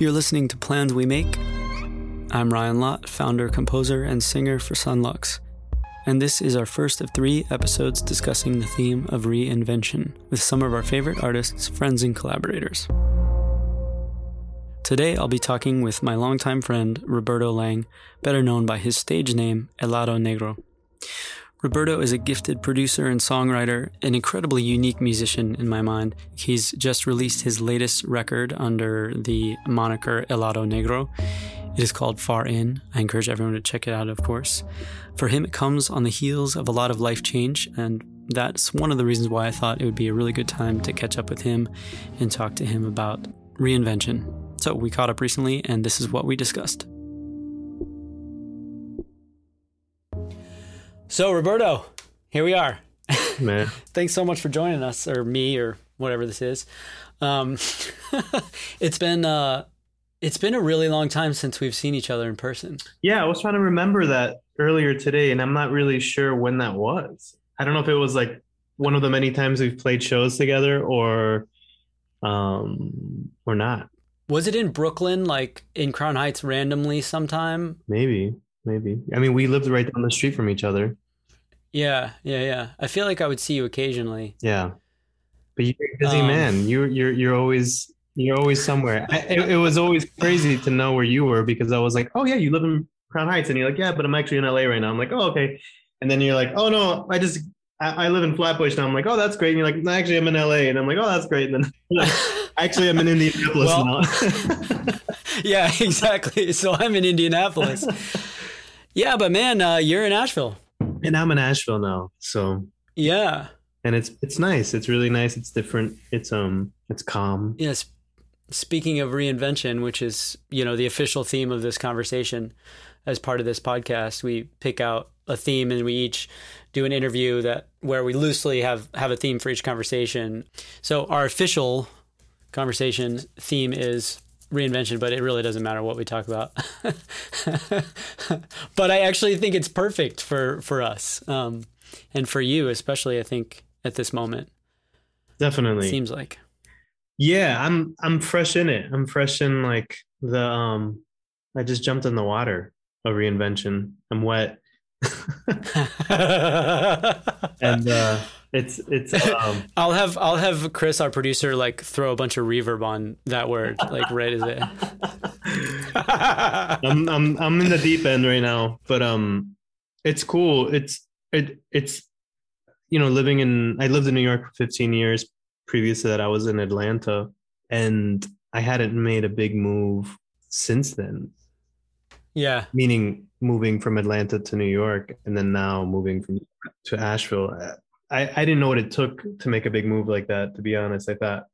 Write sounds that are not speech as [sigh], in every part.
You're listening to Plans We Make. I'm Ryan Lott, founder, composer, and singer for Son Lux, and this is our first of three episodes discussing the theme of reinvention with some of our favorite artists, friends, and collaborators. Today I'll be talking with my longtime friend, Roberto Lange, better known by his stage name, Helado Negro. Roberto is a gifted producer and songwriter, an incredibly unique musician in my mind. He's just released his latest record under the moniker Helado Negro. It is called Far In. I encourage everyone to check it out, of course. For him, it comes on the heels of a lot of life change, and that's one of the reasons why I thought it would be a really good time to catch up with him and talk to him about reinvention. So we caught up recently, and this is what we discussed. So, Roberto, here we are. Man. [laughs] Thanks so much for joining us, or me, or whatever this is. Um, [laughs] it's been uh, it's been a really long time since we've seen each other in person. Yeah, I was trying to remember that earlier today, and I'm not really sure when that was. I don't know if it was like one of the many times we've played shows together, or um, or not. Was it in Brooklyn, like in Crown Heights, randomly sometime? Maybe, maybe. I mean, we lived right down the street from each other. Yeah, yeah, yeah. I feel like I would see you occasionally. Yeah, but you're a busy Um, man. You you're you're always you're always somewhere. I, it, it was always crazy to know where you were because I was like, oh yeah, you live in Crown Heights, and you're like, yeah, but I'm actually in LA right now. I'm like, oh okay, and then you're like, oh no, I just I, I live in Flatbush now. I'm like, oh that's great. And you're like, no, actually I'm in LA, and I'm like, oh that's great. And then [laughs] actually I'm in Indianapolis Well- now. [laughs] yeah, [laughs] exactly. So I'm in Indianapolis. yeah, but man, uh, you're in Asheville. And I'm in Asheville now, so Yeah. and it's it's nice. It's really nice. It's different. It's um it's calm. Yes. Speaking of reinvention, which is, you know, the official theme of this conversation as part of this podcast, we pick out a theme and we each do an interview that where we loosely have have a theme for each conversation. So our official conversation theme is reinvention, but it really doesn't matter what we talk about. [laughs] but I actually think it's perfect for for us. Um, and for you especially I think at this moment. Definitely. Seems like. Yeah, I'm I'm fresh in it. I'm fresh in like the um I just jumped in the water of reinvention. I'm wet. [laughs] [laughs] and uh it's it's [laughs] um I'll have I'll have Chris, our producer, like throw a bunch of reverb on that word, like right as it. [laughs] I'm I'm I'm in the deep end right now, but um it's cool. It's it it's you know, living in I lived in New York for 15 years. Previous to that I was in Atlanta and I hadn't made a big move since then. yeah, meaning moving from Atlanta to New York and then now moving from to Asheville. I, I didn't know what it took to make a big move like that, to be honest. I thought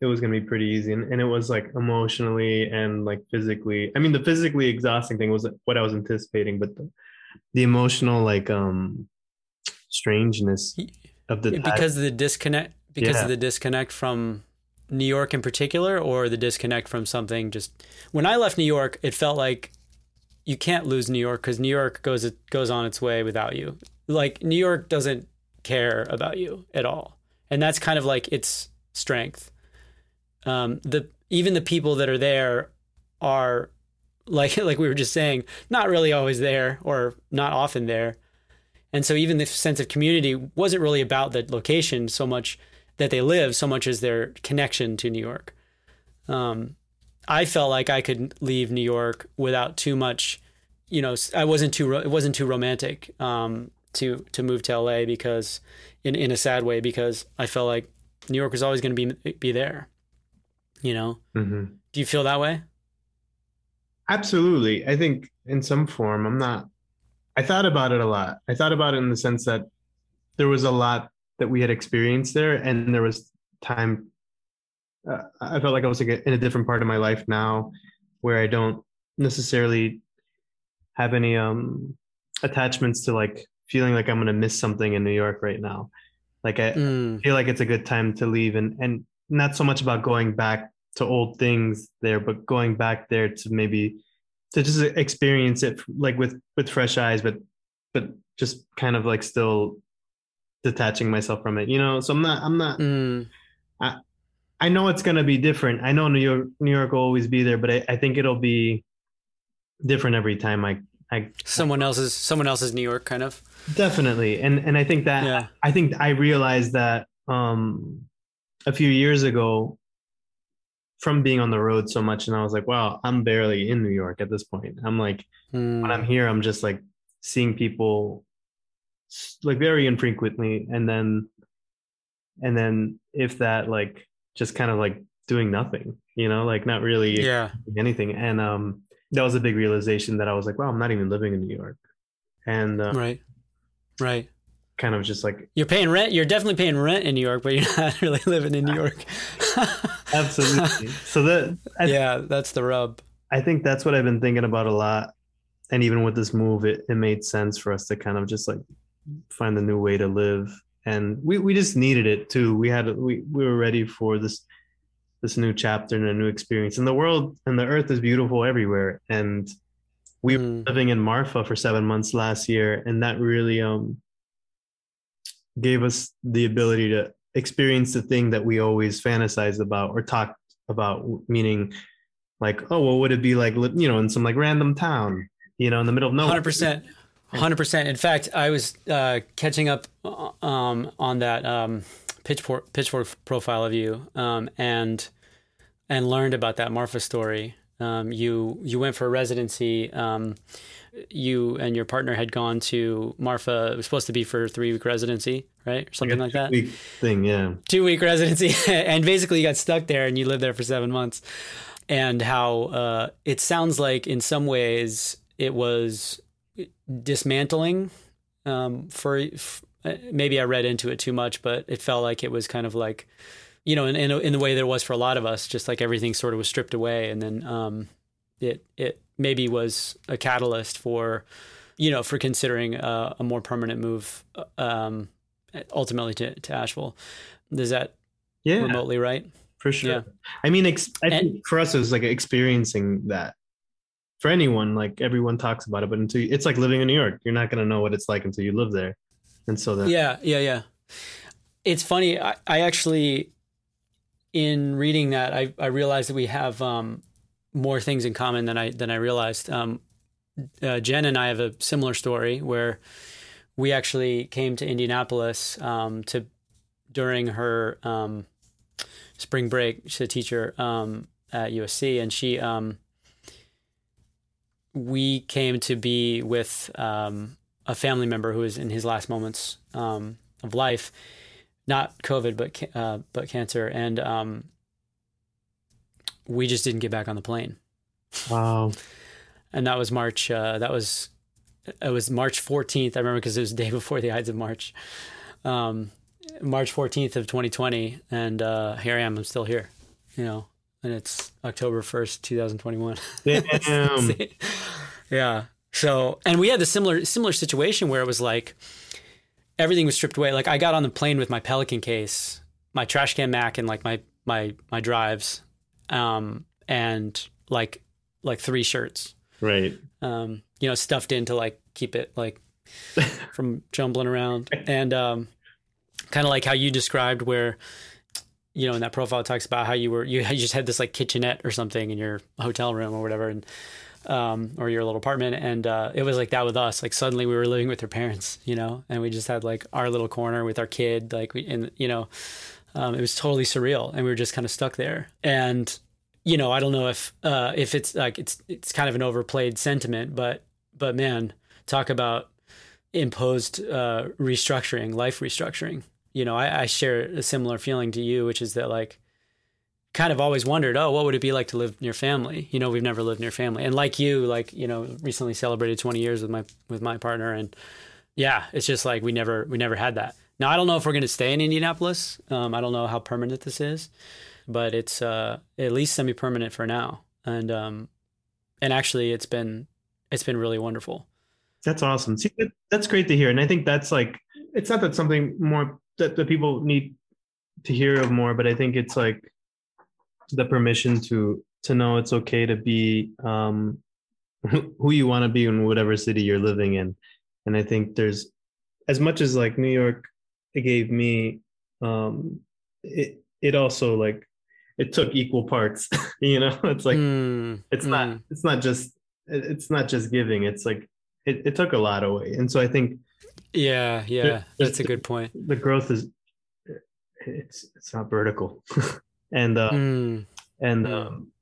it was going to be pretty easy. And, and it was like emotionally and like physically. I mean, the physically exhausting thing was what I was anticipating, but the, the emotional, like, um, strangeness of the because of the disconnect because Yeah. of the disconnect from New York in particular, or the disconnect from something. Just when I left New York, it felt like you can't lose New York because New York goes it goes on its way without you. Like New York doesn't care about you at all, and that's kind of like its strength. Um, the even the people that are there are like [laughs] like we were just saying, not really always there or not often there. And so even the sense of community wasn't really about the location so much that they live, so much as their connection to New York. Um, I felt like I could leave New York without too much, you know, I wasn't too, it wasn't too romantic um, to to move to LA because, in in a sad way, because I felt like New York was always going to be be there. You know, Mhm. do you feel that way? Absolutely. I think in some form, I'm not, I thought about it a lot. I thought about it in the sense that there was a lot that we had experienced there, and there was time. Uh, I felt like I was like in a different part of my life now where I don't necessarily have any um attachments to like feeling like I'm going to miss something in New York right now. Like I, Mm, feel like it's a good time to leave and and not so much about going back to old things there but going back there to maybe to just experience it like with with fresh eyes but but just kind of like still detaching myself from it you know so i'm not i'm not mm, I know it's gonna be different. I know New York New York will always be there, but I, I think it'll be different every time I I someone else's someone else's New York kind of. Definitely. And and I think that Yeah. I think I realized that um a few years ago from being on the road so much and I was like, wow, I'm barely in New York at this point. I'm like Hmm. when I'm here, I'm just like seeing people like very infrequently and then and then if that like just kind of like doing nothing, you know, like not really yeah. anything. And um that was a big realization that I was like, wow, I'm not even living in New York. And uh, Right. Right. kind of just like You're paying rent. You're definitely paying rent in New York, but you're [laughs] not really living in New [laughs] York. [laughs] absolutely. so that I, yeah, that's the rub. I think that's what I've been thinking about a lot. And even with this move, it, it made sense for us to kind of just like find a new way to live. And we, we just needed it too. We had we, we were ready for this this new chapter and a new experience. And the world and the earth is beautiful everywhere. And we were Mm. living in Marfa for seven months last year, and that really um gave us the ability to experience the thing that we always fantasized about or talked about, meaning like, oh, what would it be like, you know, in some like random town, you know, in the middle of nowhere? Hundred percent, hundred percent. In fact, I was uh, catching up uh, um, on that um, pitchfork pitchfork profile of you, um, and and learned about that Marfa story. Um, you you went for a residency. Um, you and your partner had gone to Marfa. It was supposed to be for a three week residency, right, or something like that. Week thing, yeah. two week residency [laughs] and basically you got stuck there and you lived there for seven months and how uh, it sounds like in some ways it was dismantling um, for f- maybe i read into it too much but it felt like it was kind of like you know in, in, in the way there was for a lot of us just like everything sort of was stripped away and then um, it it maybe was a catalyst for you know for considering uh, a more permanent move um, ultimately to, to asheville is that Yeah, remotely right for sure. Yeah. I mean, ex- I And- think for us, it was like experiencing that. For anyone, like everyone talks about it, but until you, it's like living in New York, you're not going to know what it's like until you live there. And so that, Yeah, yeah, yeah. It's funny. I, I actually, in reading that, I, I realized that we have um, more things in common than I than I realized. Um, uh, Jen and I have a similar story where we actually came to Indianapolis um, to during her um, spring break. She's a teacher um, at USC, and she um, we came to be with um, a family member who was in his last moments um, of life, not COVID, but ca- uh, but cancer, and um, we just didn't get back on the plane, wow. and that was March. Uh, that was it was March fourteenth. I remember because it was the day [laughs] before the Ides of March, um, March fourteenth of twenty twenty, and uh, here I am. I'm still here, you know, and it's October first, two thousand twenty one. [laughs] Damn. [laughs] yeah. So, and we had the similar similar situation where it was like everything was stripped away. Like I got on the plane with my Pelican case, my trash can Mac, and like my my my drives, um, and like like three shirts, right. um, you know, stuffed in to like keep it like [laughs] from jumbling around, and um, kind of like how you described where. You know, in that profile, it talks about how you were you, you just had this like kitchenette or something in your hotel room or whatever, and um, or your little apartment. And uh, it was like that with us. Like suddenly we were living with our parents, you know, and we just had like our little corner with our kid. Like we, and you know, um, it was totally surreal, and we were just kind of stuck there. And you know, I don't know if uh, if it's like it's it's kind of an overplayed sentiment, but but man, talk about imposed uh, restructuring, life restructuring. You know, I, I share a similar feeling to you, which is that like kind of always wondered, oh, what would it be like to live near family? You know, we've never lived near family, and like you, like you know, recently celebrated 20 years with my with my partner, and yeah, it's just like we never we never had that. Now I don't know if we're going to stay in Indianapolis. Um, I don't know how permanent this is, but it's uh, at least semi permanent for now, and um, and actually it's been it's been really wonderful. That's awesome. See, that, that's great to hear. And I think that's like, it's not that something more that the people need to hear of more, but I think it's like the permission to to know it's okay to be um, [laughs] who you want to be in whatever city you're living in. And I think there's as much as like New York it gave me, um, it it also like it took equal parts. [laughs] you know, it's like Mm, it's mm. not it's not just it's not just giving. It's like it, it took a lot away. And so I think Yeah, yeah, that's a good point. the growth is it's it's not vertical. [laughs] and uh Mm, and Mm. um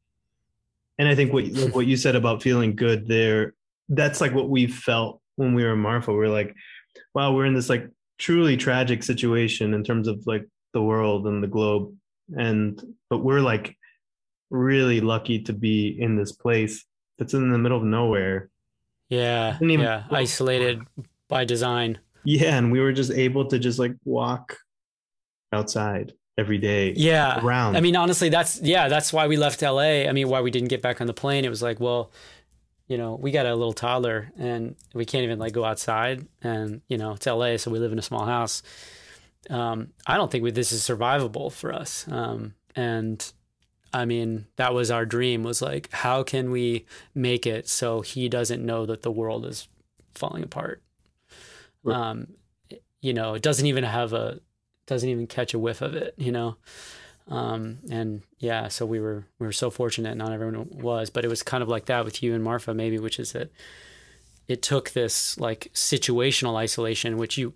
and i think what like what you said about feeling good there that's like what we felt when we were in marfa. We are like wow we're in this like truly tragic situation in terms of like the world and the globe. And but we're like really lucky to be in this place that's in the middle of nowhere. Yeah, yeah, isolated by design. yeah and we were just able to just like walk outside every day Yeah, around I mean, honestly, that's yeah, that's why we left LA. I mean, why we didn't get back on the plane. It was like, well, you know, we got a little toddler and we can't even like go outside, and you know, it's LA, so we live in a small house. Um, I don't think we, this is survivable for us. Um, and I mean, that was our dream. Was like, how can we make it so he doesn't know that the world is falling apart? Right. Um, you know, it doesn't even have a doesn't even catch a whiff of it. You know, um, and yeah, so we were we were so fortunate. Not everyone was, but it was kind of like that with you and Marfa, maybe, which is that it took this like situational isolation, which you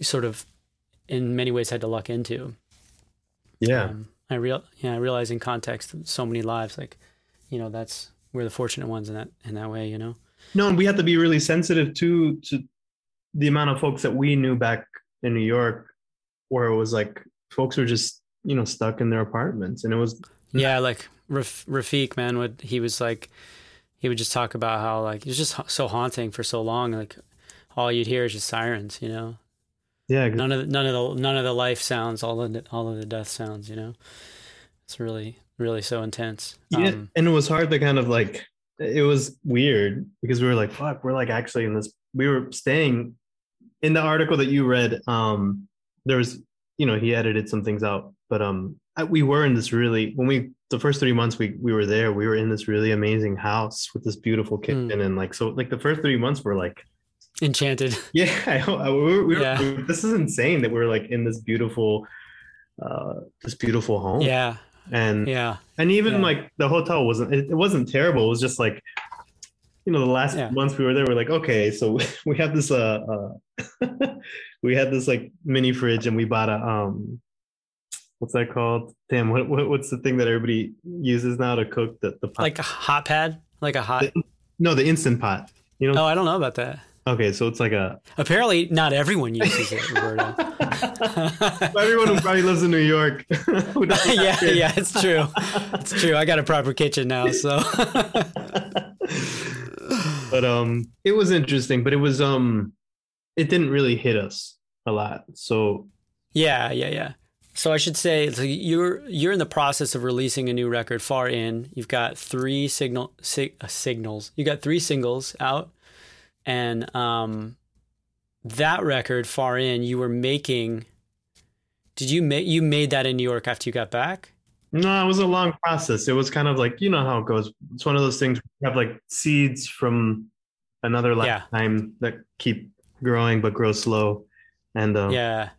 sort of in many ways had to luck into. yeah Um, I real yeah, I realize in context so many lives, like you know, that's we're the fortunate ones in that in that way. You know. No, and we had to be really sensitive to to the amount of folks that we knew back in New York, where it was like folks were just you know stuck in their apartments, and it was Yeah, like Raf- Rafiq, man, would he was like, he would just talk about how like it was just so haunting for so long. Like all you'd hear is just sirens, you know. yeah, None of the, none of the none of the life sounds, all of the, all of the death sounds, you know. It's really really so intense. yeah, Um, and it was hard to kind of like it was weird because we were like fuck, we're like actually in this. We were staying in the article that you read. Um, there was you know he edited some things out, but um, I, we were in this really when we the first three months we we were there, we were in this really amazing house with this beautiful kitchen and like so like the first three months were like enchanted. [laughs] Yeah, I, I, we were, we were- Yeah. this is insane that we're like in this beautiful, uh, this beautiful home. Yeah, and yeah, and even yeah. like the hotel wasn't it, it wasn't terrible. It was just like, you know, the last Yeah. months we were there, we're like, okay, so [laughs] we have this uh, uh [laughs] we had this like mini fridge, and we bought a um, what's that called? Damn, what, what what's the thing that everybody uses now to cook the the pot? like a hot pad, like a hot. no, the instant pot. You know? Oh, I don't know about that. Okay, so it's like a Apparently, not everyone uses it, Roberto. [laughs] Everyone who probably lives in New York. who yeah, yeah, it's true. It's true. I got a proper kitchen now, so But um, it was interesting, but it was um, it didn't really hit us a lot. So yeah, yeah, yeah. So I should say so you're you're in the process of releasing a new record. Far in, you've got three signal sig, uh, signals. You got three singles out, and um, that record, Far in, you were making. Did you make you made that in New York after you got back? No, it was a long process. It was kind of like you know how it goes. It's one of those things. You have like seeds from another Yeah. lifetime that keep growing but grow slow, and um, Yeah,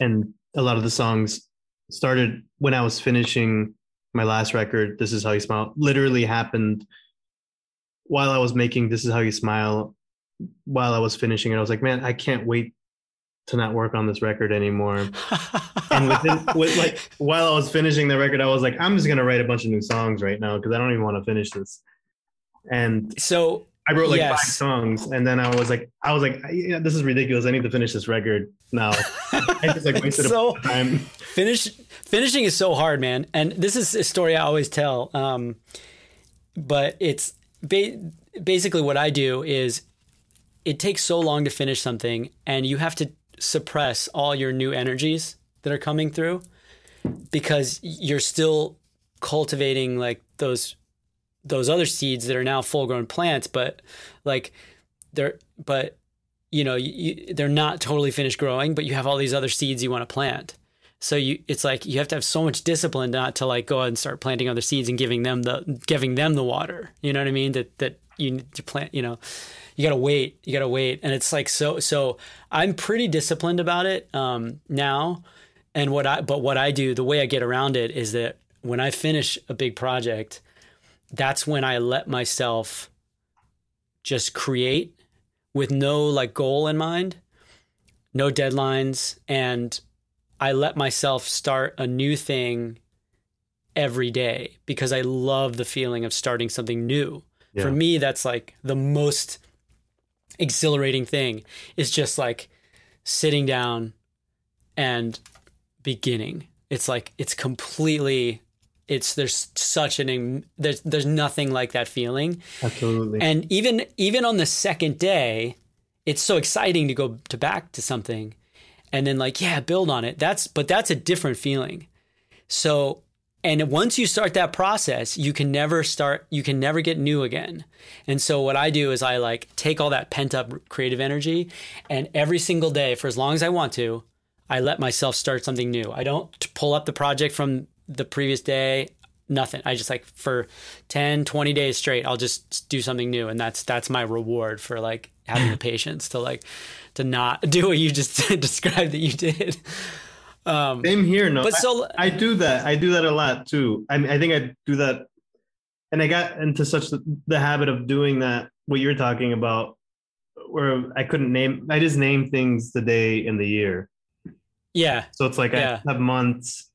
and a lot of the songs started when I was finishing my last record. This is how you smile. Literally happened while I was making This is how you smile. While I was finishing it, I was like, man, I can't wait to not work on this record anymore. [laughs] And within, with like while I was finishing the record, I was like, I'm just gonna write a bunch of new songs right now because I don't even want to finish this. And so I wrote like five songs, and then I was like, I was like, yeah, this is ridiculous. I need to finish this record now. [laughs] I just like wasted So- time. finish finishing is so hard man and this is a story i always tell um, but it's ba- basically what i do is it takes so long to finish something and you have to suppress all your new energies that are coming through because you're still cultivating like those those other seeds that are now full grown plants but like they're but you know you, they're not totally finished growing but you have all these other seeds you want to plant. So you it's like you have to have so much discipline not to like go out and start planting other seeds and giving them the giving them the water. You know what i mean? That that you need to plant you know you gotta wait you gotta wait and it's like so so i'm pretty disciplined about it um now and what i but what i do the way i get around it is that when I finish a big project, that's when I let myself just create with no like goal in mind, no deadlines, and I let myself start a new thing every day because I love the feeling of starting something new. Yeah. For me, that's like the most exhilarating thing is just like sitting down and beginning. It's like it's completely it's there's such an there's there's nothing like that feeling. Absolutely. And even even on the second day, it's so exciting to go to back to something and then like yeah, build on it. That's but that's a different feeling. So and once you start that process, you can never start, you can never get new again. And so what I do is I like take all that pent up creative energy and every single day for as long as I want to, I let myself start something new. I don't pull up the project from the previous day, nothing. I just like for 10, 20 days straight, I'll just do something new. And that's, that's my reward for like having the hmm. patience to like, to not [laughs] do what you just [laughs] described that you did. Um, Same here. No, but so I, I, do that. I do that a lot too. I mean, I think I do that, and I got into such the, the habit of doing that. What you're talking about, where I couldn't name. I just name things the day and the year. Yeah. So it's like yeah. I have months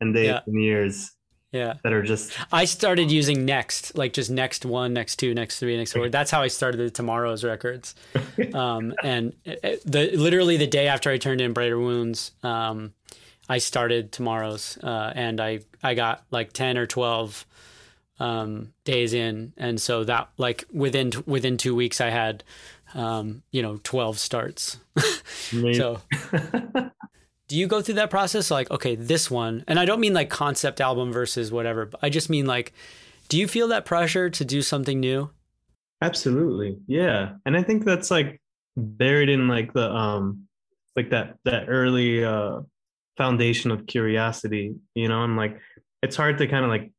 and days yeah. and years. Yeah. That are just. I started using next, like just next one, next two, next three, next four. That's how I started the Tomorrows records. [laughs] um, and the literally the day after I turned in Brighter Wounds, um, I started Tomorrows, uh, and I I got like ten or twelve um, days in, and so that like within within two weeks I had um, you know twelve starts. [laughs] so [laughs] do you go through that process like okay this one? And i don't mean like concept album versus whatever i just mean like do you feel that pressure to do something new? Absolutely. Yeah. And i think that's like buried in like the um like that that early uh foundation of curiosity you know? And like it's hard to kind of like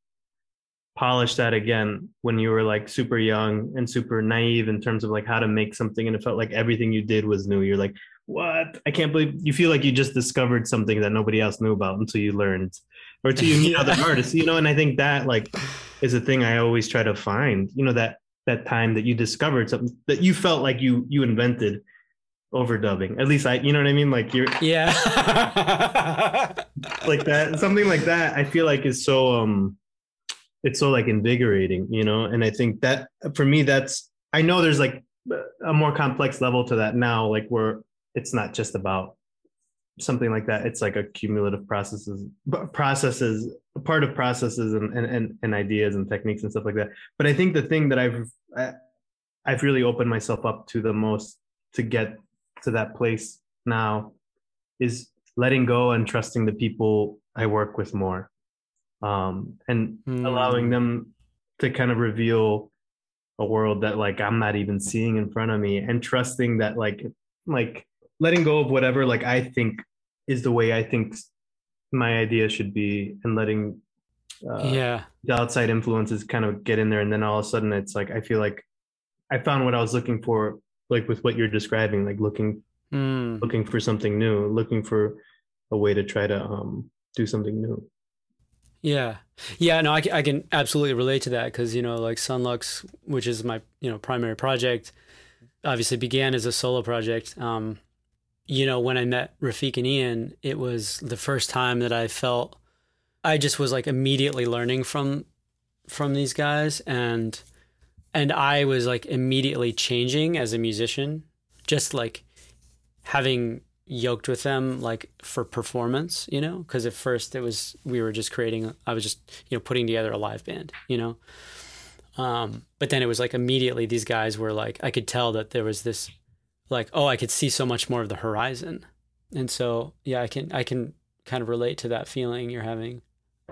polish that again when you were like super young and super naive in terms of like how to make something and it felt like everything you did was new. You're like what? I can't believe you feel like you just discovered something that nobody else knew about until you learned or until you meet other [laughs] artists, you know? And I think that like is a thing I always try to find, you know, that that time that you discovered something that you felt like you you invented overdubbing. At least I you know what I mean? Like you're Yeah. [laughs] like that something like that I feel like is so um it's so like invigorating, you know? And I think that for me that's I know there's like a more complex level to that now, like where it's not just about something like that it's like a cumulative processes processes part of processes and, and and ideas and techniques and stuff like that but i think the thing that i've i've really opened myself up to the most to get to that place now is letting go and trusting the people i work with more um and mm. allowing them to kind of reveal a world that like i'm not even seeing in front of me and trusting that like like letting go of whatever like I think is the way I think my idea should be, and letting uh, yeah the outside influences kind of get in there, and then all of a sudden it's like I feel like I found what I was looking for, like with what you're describing, like looking mm. looking for something new, looking for a way to try to um, do something new. Yeah. Yeah, no, I, I can absolutely relate to that because, you know, like Son Lux, which is my, you know, primary project, obviously began as a solo project. Um, you know, when I met Rafiq and Ian, it was the first time that I felt I just was like immediately learning from from these guys and and I was like immediately changing as a musician, just like having yoked with them like for performance, you know, because at first it was we were just creating I was just, you know, putting together a live band, you know. Um, but then it was like immediately these guys were like I could tell that there was this like oh i could see so much more of the horizon and so yeah i can i can kind of relate to that feeling you're having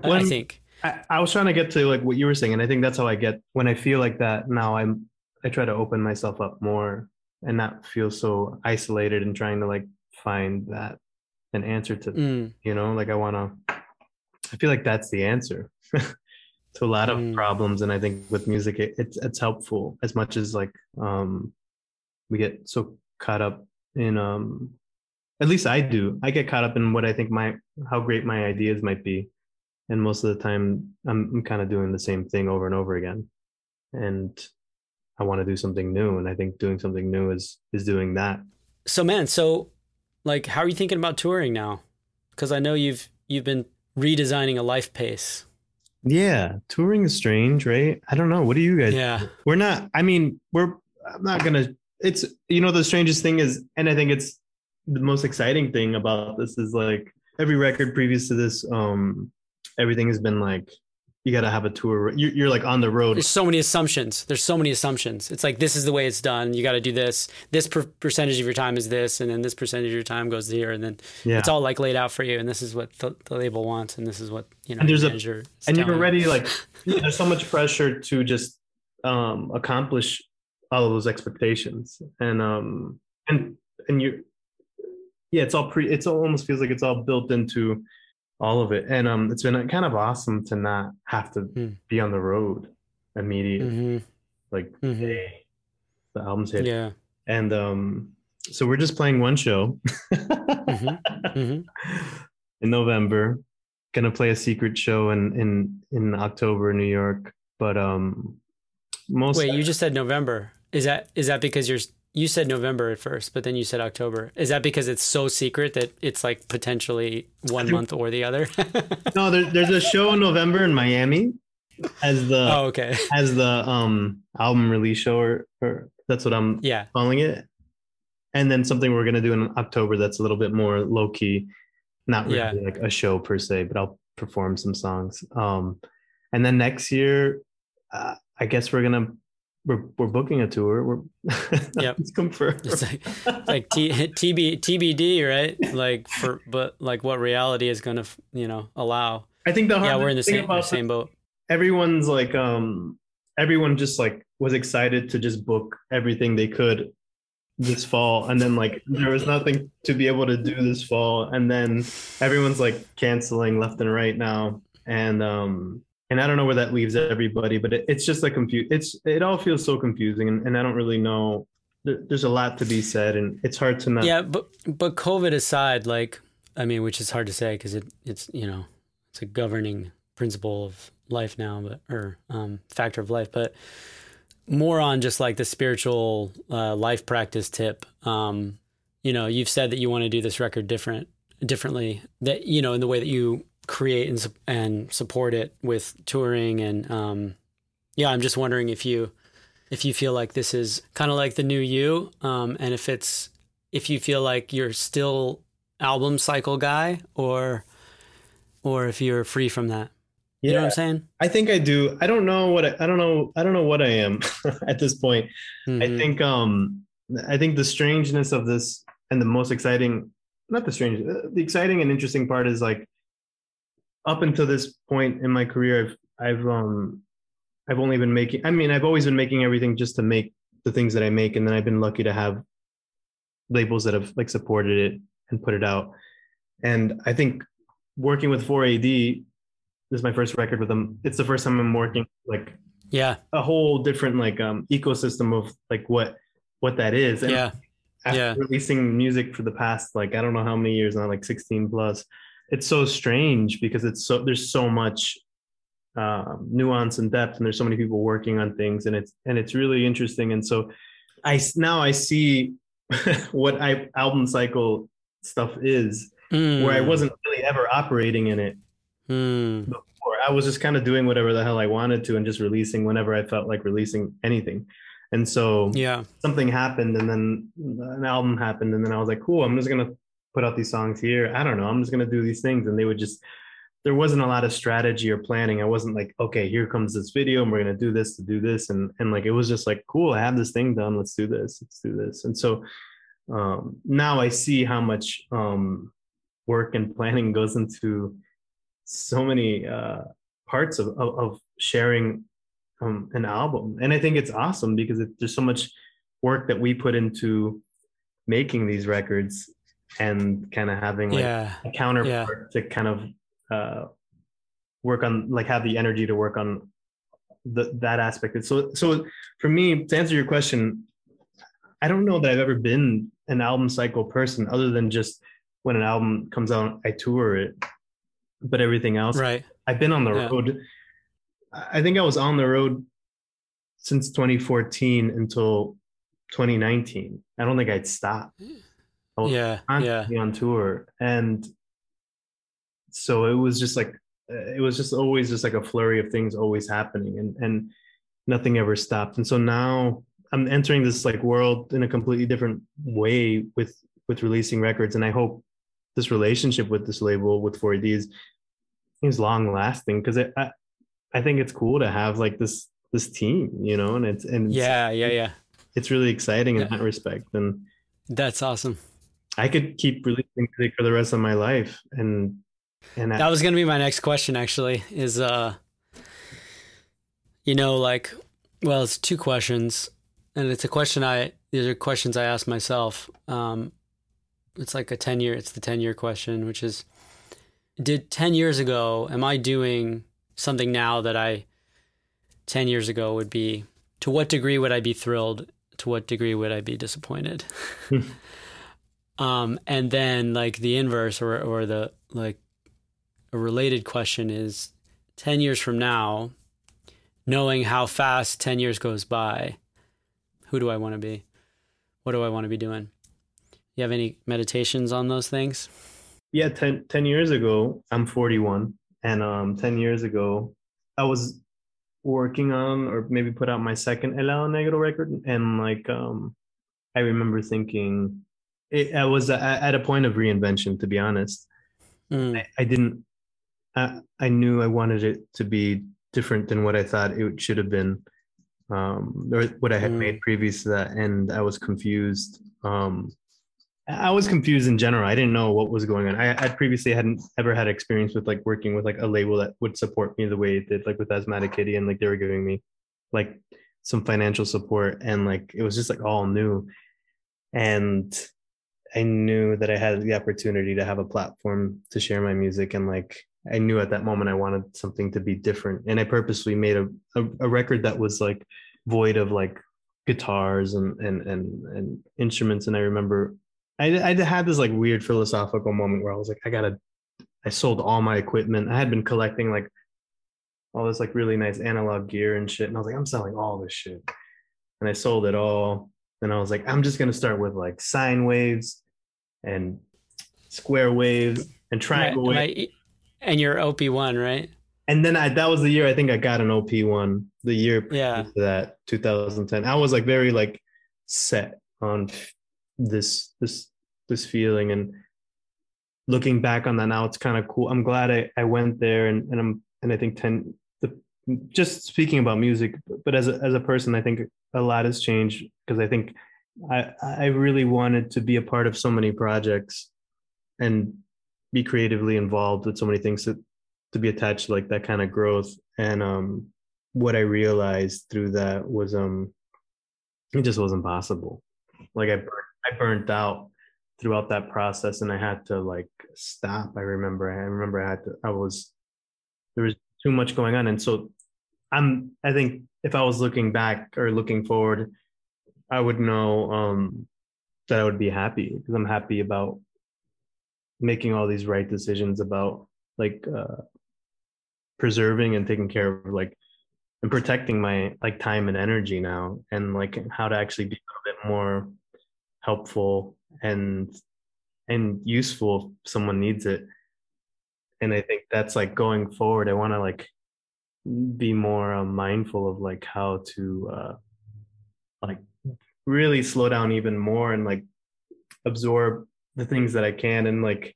when, i think I, I, was trying to get to like what you were saying and i think that's how i get when i feel like that now i'm i try to open myself up more and not feel so isolated and trying to like find that an answer to mm. you know like i want to i feel like that's the answer [laughs] to a lot of mm. problems and i think with music it, it's it's helpful as much as like um we get so caught up in um at least I do. I get caught up in what I think my how great my ideas might be. and most of the time I'm, I'm kind of doing the same thing over and over again. And I want to do something new, and I think doing something new is is doing that. So man, so like how are you thinking about touring now? Cuz I know you've you've been redesigning a life pace. Yeah, touring is strange, right? I don't know. What do you guys? Yeah. We're not I mean, we're I'm not going to it's you know the strangest thing is and I think it's the most exciting thing about this is like every record previous to this um everything has been like you got to have a tour you're, you're, like on the road. There's so many assumptions. There's so many assumptions. It's like this is the way it's done. You got to do this. This per- percentage of your time is this and then this percentage of your time goes here and then yeah. it's all like laid out for you and this is what the, the label wants and this is what you know and there's a and you're already like [laughs] there's so much pressure to just um accomplish all of those expectations and um and and you yeah it's all pre it's all, almost feels like it's all built into all of it. And um, it's been kind of awesome to not have to mm. be on the road immediately. Mm-hmm. Like, mm-hmm. hey, the album's hit. Yeah. And um, so we're just playing one show mm-hmm. mm-hmm. [laughs] in November. Gonna play a secret show in in in October in New York. But um, most wait, you just said November. Is that is that because you're you said November at first, but then you said October. Is that because it's so secret that it's like potentially one month or the other? [laughs] no, there, there's a show in November in Miami as the oh, okay [laughs] as the um album release show or, or that's what I'm yeah calling it. And then something we're gonna do in October that's a little bit more low key, not really yeah. like a show per se, but I'll perform some songs. Um, and then next year, uh, I guess we're gonna we're we're booking a tour. We're [laughs] yep. it's confirmed. It's like, like T, [laughs] TB, TBD, right? Like for but like what reality is going to you know allow. I think the yeah we're in the same the same boat. Everyone's like um everyone just like was excited to just book everything they could this fall and then like there was nothing to be able to do this fall and then everyone's like canceling left and right now and um and I don't know where that leaves everybody, but it, it's just like confuse. It's it all feels so confusing, and, and I don't really know. There, there's a lot to be said, and it's hard to not. Yeah, but but COVID aside, like I mean, which is hard to say because it it's you know it's a governing principle of life now, but or um, factor of life, but more on just like the spiritual uh, life practice tip. Um, you know, you've said that you want to do this record different differently that you know in the way that you create and and support it with touring and um, yeah, I'm just wondering if you if you feel like this is kind of like the new you, um, and if it's if you feel like you're still album cycle guy or or if you're free from that. You yeah, know what I'm saying? I think I do. I don't know what I, I don't know. I don't know what I am [laughs] at this point. Mm-hmm. I think um I think the strangeness of this and the most exciting, not the strange, uh, the exciting and interesting part is like up until this point in my career, I've I've um I've only been making. I mean, I've always been making everything just to make the things that I make, and then I've been lucky to have labels that have like supported it and put it out. And I think working with 4AD, this is my first record with them. It's the first time I'm working like yeah a whole different like um ecosystem of like what what that is. And yeah. yeah. releasing music for the past like I don't know how many years now, like 16 plus it's so strange because it's so there's so much uh, nuance and depth and there's so many people working on things and it's and it's really interesting and so i now i see [laughs] what i album cycle stuff is mm. where i wasn't really ever operating in it mm. before i was just kind of doing whatever the hell i wanted to and just releasing whenever i felt like releasing anything and so yeah something happened and then an album happened and then i was like cool i'm just gonna put out these songs here. I don't know. I'm just gonna do these things, and they would just. There wasn't a lot of strategy or planning. I wasn't like, okay, here comes this video, and we're gonna do this to do this, and and like it was just like, cool, I have this thing done. Let's do this. Let's do this. And so um, now I see how much um, work and planning [laughs] goes into so many uh, parts of, of, of sharing um, an album, and I think it's awesome because it, there's so much work that we put into making these records and kind of having like yeah. a counterpart yeah. to kind of uh, work on like have the energy to work on the, that aspect. So so for me to answer your question, I don't know that I've ever been an album cycle person other than just when an album comes out, I tour it. but everything else. Right. I've been on the Yeah. road. I think I was on the road since 2014 until 2019. I don't think I'd stopped. I was Yeah. Yeah. on tour, and so it was just like uh, it was just always just like a flurry of things always happening, and and nothing ever stopped. And so now I'm entering this like world in a completely different way with with releasing records, and I hope this relationship with this label with 4AD is is long lasting because I I think it's cool to have like this this team, you know, and it's and it's, Yeah. Yeah. Yeah. it's really exciting in Yeah. that respect, and That's awesome. I could keep releasing music for the rest of my life, and and That was going to be my next question actually is uh you know like well it's two questions and it's a question I these are questions I ask myself. Um it's like a 10 year it's the 10 year question which is did 10 years ago am I doing something now that I 10 years ago would be to what degree would I be thrilled to what degree would I be disappointed? [laughs] [laughs] um and then like the inverse or or the like a related question is 10 years from now, knowing how fast 10 years goes by, who do I want to be? What do I want to be doing? You have any meditations on those things? yeah 10, 10 years ago i'm 41 and um 10 years ago i was working on or maybe put out my second helado negro record and like um i remember thinking it, i was a- at a point of reinvention to be honest Mm, I, I didn't I, I knew i wanted it to be different than what i thought it should have been um or what i had Mm. made previous to that and i was confused um I was confused in general. I didn't know what was going on. I, I previously hadn't ever had experience with like working with like a label that would support me the way it did, like with Asthmatic Kitty, and like they were giving me like some financial support, and like it was just like all new. And I knew that I had the opportunity to have a platform to share my music, and like I knew at that moment I wanted something to be different, and I purposely made a a, a record that was like void of like guitars and and and and instruments. And I remember I, I had this like weird philosophical moment where I was like, I gotta, I sold all my equipment. I had been collecting like all this like really nice analog gear and shit. And I was like, I'm selling all this shit. And I sold it all. And I was like, I'm just gonna start with like sine waves and square waves and triangle Right, waves. right. And you're OP1, right? And then I that was the year I think I got an OP one. The year Yeah. that 2010. I was like very like set on this this this feeling and looking back on that now it's kind of cool. I'm glad I, I went there and, and I'm and I think 10 the just speaking about music, but as a as a person, I think a lot has changed because I think I I really wanted to be a part of so many projects and be creatively involved with so many things to to be attached to like that kind of growth. And um what I realized through that was um it just wasn't possible. Like I I burnt out throughout that process and I had to like stop. I remember I remember I had to I was there was too much going on. And so I'm I think if I was looking back or looking forward, I would know um that I would be happy because I'm happy about making all these right decisions about like uh preserving and taking care of like and protecting my like time and energy now and like how to actually be a little bit more helpful and and useful if someone needs it. And i think that's like going forward i want to like be more uh, mindful of like how to uh like really slow down even more and like absorb the things that i can and like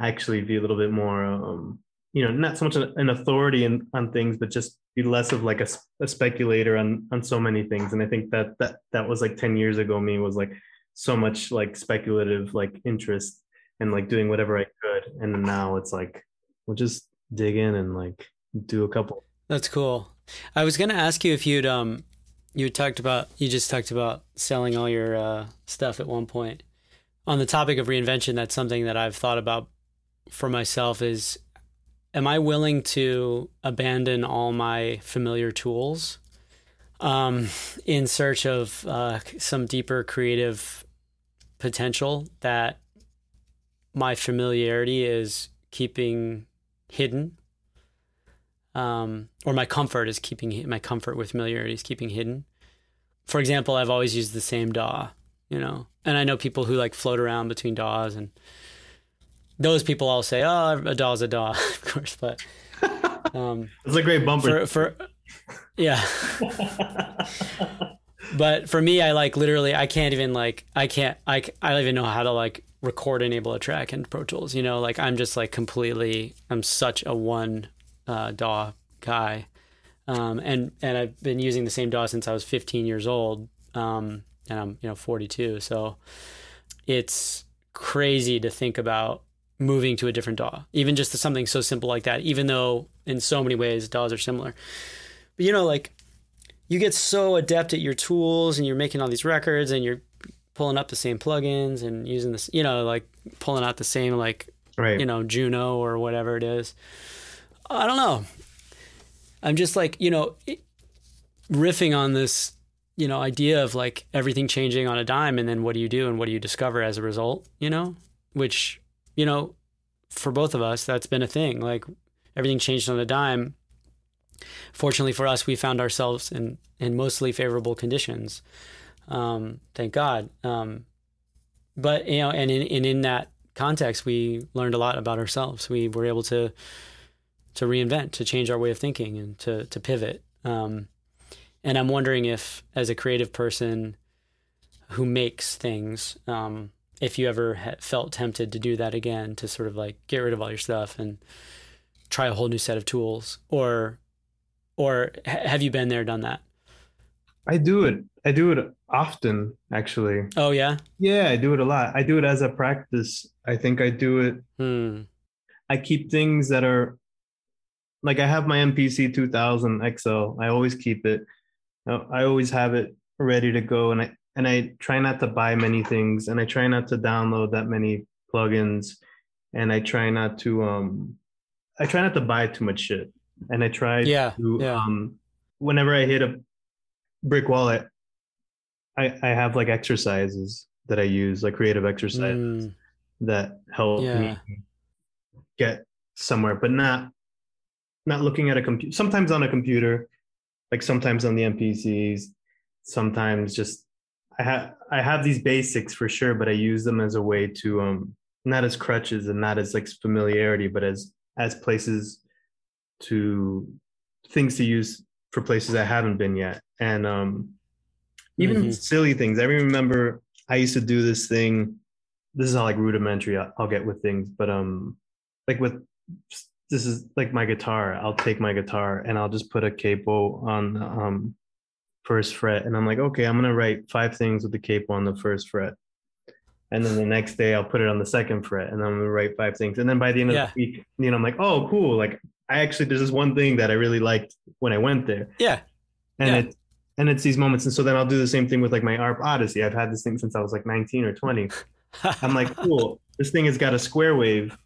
actually be a little bit more um you know not so much an authority in, on things but just be less of like a, a speculator on on so many things. And i think that that that was like 10 years ago me was like so much like speculative like interest and like doing whatever i could. And now it's like we'll just dig in and like do a couple That's cool. I was going to ask you if you'd um you talked about you just talked about selling all your uh, stuff at one point. On the topic of reinvention, that's something that I've thought about for myself is am I willing to abandon all my familiar tools um, in search of uh, some deeper creative potential that my familiarity is keeping hidden. Um, or my comfort is keeping my comfort with familiarity is keeping hidden. For example, I've always used the same DAW, you know, and I know people who like float around between DAWs, and those people all say, "Oh, a DAW's a DAW," [laughs] of course, but um, [laughs] it's a great bumper. For, for yeah, but for me, I like literally, I can't even like, I can't, I, I don't even know how to like record enable a track in Pro Tools. You know, like I'm just like completely, I'm such a one uh, DAW guy, um, and and I've been using the same DAW since I was 15 years old, um, and I'm you know 42. So it's crazy to think about moving to a different DAW, even just to something so simple like that. Even though in so many ways DAWs are similar, but you know, like you get so adept at your tools and you're making all these records and you're pulling up the same plugins and using this, you know, like pulling out the same like right. you know Juno or whatever it is. I don't know. I'm just like you know, riffing on this you know idea of like everything changing on a dime, and then what do you do and what do you discover as a result? You know, which you know, for both of us, that's been a thing. Like everything changed on a dime. Fortunately for us, we found ourselves in in mostly favorable conditions um, thank God. Um, but you know, and in, and in that context, we learned a lot about ourselves. We were able to to reinvent, to change our way of thinking, and to to pivot. Um, and I'm wondering if, as a creative person who makes things, um, if you ever ha- felt tempted to do that again, to sort of like get rid of all your stuff and try a whole new set of tools, or or ha- have you been there, done that? I do it. I do it often, actually. Oh yeah. Yeah, I do it a lot. I do it as a practice. I think I do it. Hmm. I keep things that are like I have my MPC 2000 XL. I always keep it. I always have it ready to go, and I and I try not to buy many things, and I try not to download that many plugins, and I try not to um, I try not to buy too much shit, and I try yeah, to yeah. um, whenever I hit a brick wallet i i have like exercises that i use like creative exercises mm. that help yeah. me get somewhere but not not looking at a computer sometimes on a computer like sometimes on the mpcs sometimes just i have i have these basics for sure but i use them as a way to um not as crutches and not as like familiarity but as as places to things to use for places I haven't been yet. And um, even mm-hmm. silly things. I remember I used to do this thing. This is how like rudimentary I'll, I'll get with things, but um, like with this is like my guitar. I'll take my guitar and I'll just put a capo on the um, first fret, and I'm like, okay, I'm gonna write five things with the capo on the first fret. And then the next day I'll put it on the second fret, and I'm gonna write five things. And then by the end of yeah. the week, you know, I'm like, oh, cool. Like I actually there's this one thing that I really liked when I went there. Yeah. And yeah. it and it's these moments. And so then I'll do the same thing with like my ARP Odyssey. I've had this thing since I was like 19 or 20. [laughs] I'm like, cool, this thing has got a square wave.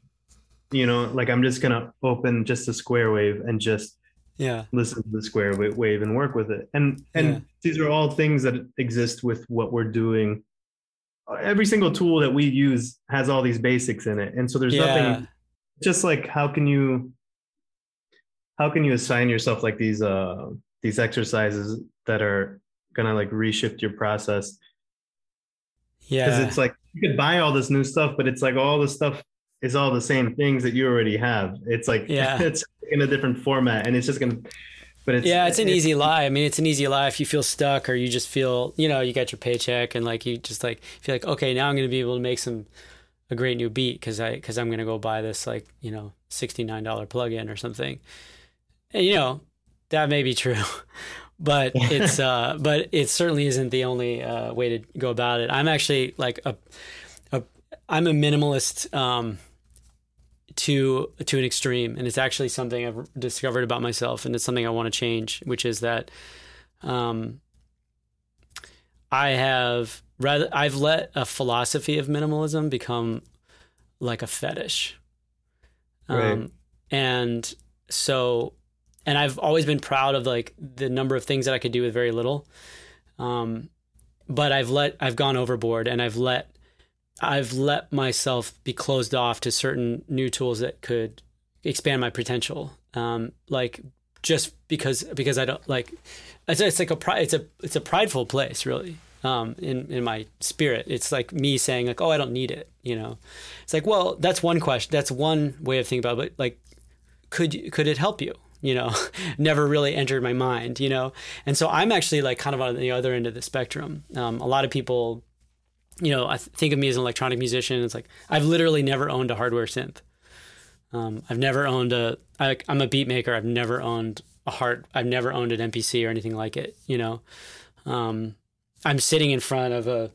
You know, like I'm just gonna open just a square wave and just yeah listen to the square wave and work with it. And and yeah. these are all things that exist with what we're doing. Every single tool that we use has all these basics in it. And so there's yeah. nothing just like how can you how can you assign yourself like these uh these exercises that are gonna like reshift your process yeah because it's like you could buy all this new stuff but it's like all the stuff is all the same things that you already have. It's like [laughs] yeah. it's in a different format and it's just gonna but it's yeah it's an easy lie. I mean it's an easy lie if you feel stuck or you just feel you know you got your paycheck and like you just like feel like okay now i'm gonna be able to make some a great new beat because i because i'm gonna go buy this like you know $69 plugin or something. And, you know, that may be true, [laughs] but [laughs] it's uh, but it certainly isn't the only uh, way to go about it. I'm actually like a, a I'm a minimalist um, to to an extreme, and it's actually something I've discovered about myself, and it's something I want to change, which is that um, I have rather I've let a philosophy of minimalism become like a fetish, right. um, and so and I've always been proud of like the number of things that I could do with very little. Um, but I've let I've gone overboard and I've let I've let myself be closed off to certain new tools that could expand my potential. Um, like just because because I don't like it's, it's like a it's a it's a prideful place really um, in in my spirit. It's like me saying like, "Oh, I don't need it." You know, it's like, well, that's one question. That's one way of thinking about it. But like, could could it help you? You know, [laughs] never really entered my mind. You know, and so I'm actually like kind of on the other end of the spectrum. Um, a lot of people, you know, I think of me as an electronic musician. It's like I've literally never owned a hardware synth. Um, I've never owned a. I, I'm a beat maker. I've never owned a hard. I've never owned an MPC or anything like it. You know. Um, I'm sitting in front of a,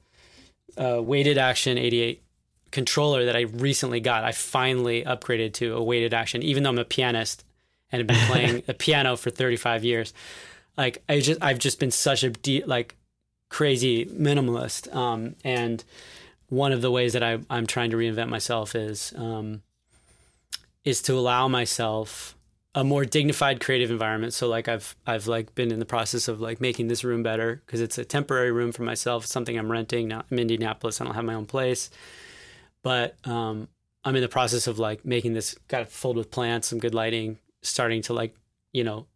a weighted action 88 controller that I recently got. I finally upgraded to a weighted action, even though I'm a pianist and have been [laughs] playing the piano for 35 years. Like I just, I've just been such a de- like crazy minimalist. Um, and one of the ways that I, I'm trying to reinvent myself is, um, is to allow myself a more dignified creative environment. So like I've I've like been in the process of like making this room better because it's a temporary room for myself. It's something I'm renting. Now I'm in Indianapolis. I don't have my own place, but um, I'm in the process of like making this got it filled with plants, some good lighting, starting to like you know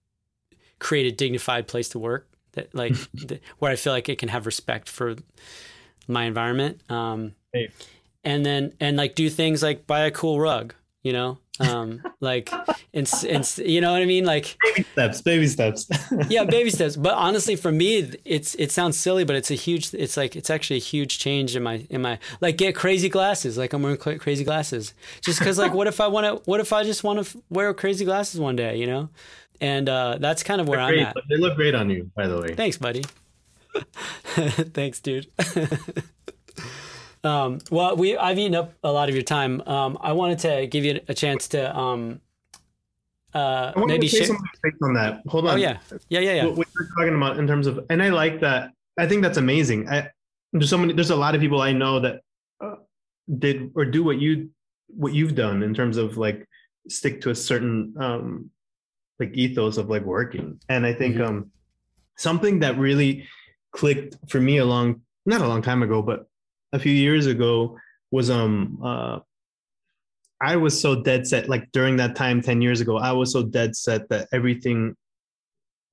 create a dignified place to work that like [laughs] the, where I feel like it can have respect for my environment. Um, hey. And then and like do things like buy a cool rug, you know, um, [laughs] like, and, and you know what I mean? Like baby steps, baby steps. [laughs] yeah, baby steps. But honestly, for me, it's it sounds silly, but it's a huge. It's like it's actually a huge change in my in my like get crazy glasses. Like I'm wearing crazy glasses just because like what if I want to? What if I just want to wear crazy glasses one day? You know, and uh, that's kind of where I'm at. They look great on you, by the way. Thanks, buddy. [laughs] Thanks, dude. [laughs] Um, well, we I've eaten up a lot of your time. Um, I wanted to give you a chance to um, uh, maybe say something on that. Hold on. Oh yeah, yeah, yeah, yeah. What, what you're talking about in terms of, and I like that. I think that's amazing. I, there's so many. There's a lot of people I know that uh, did or do what you what you've done in terms of like stick to a certain um like ethos of like working. And I think mm-hmm. um something that really clicked for me a long not a long time ago, but a few years ago was um uh I was so dead set like during that time 10 years ago I was so dead set that everything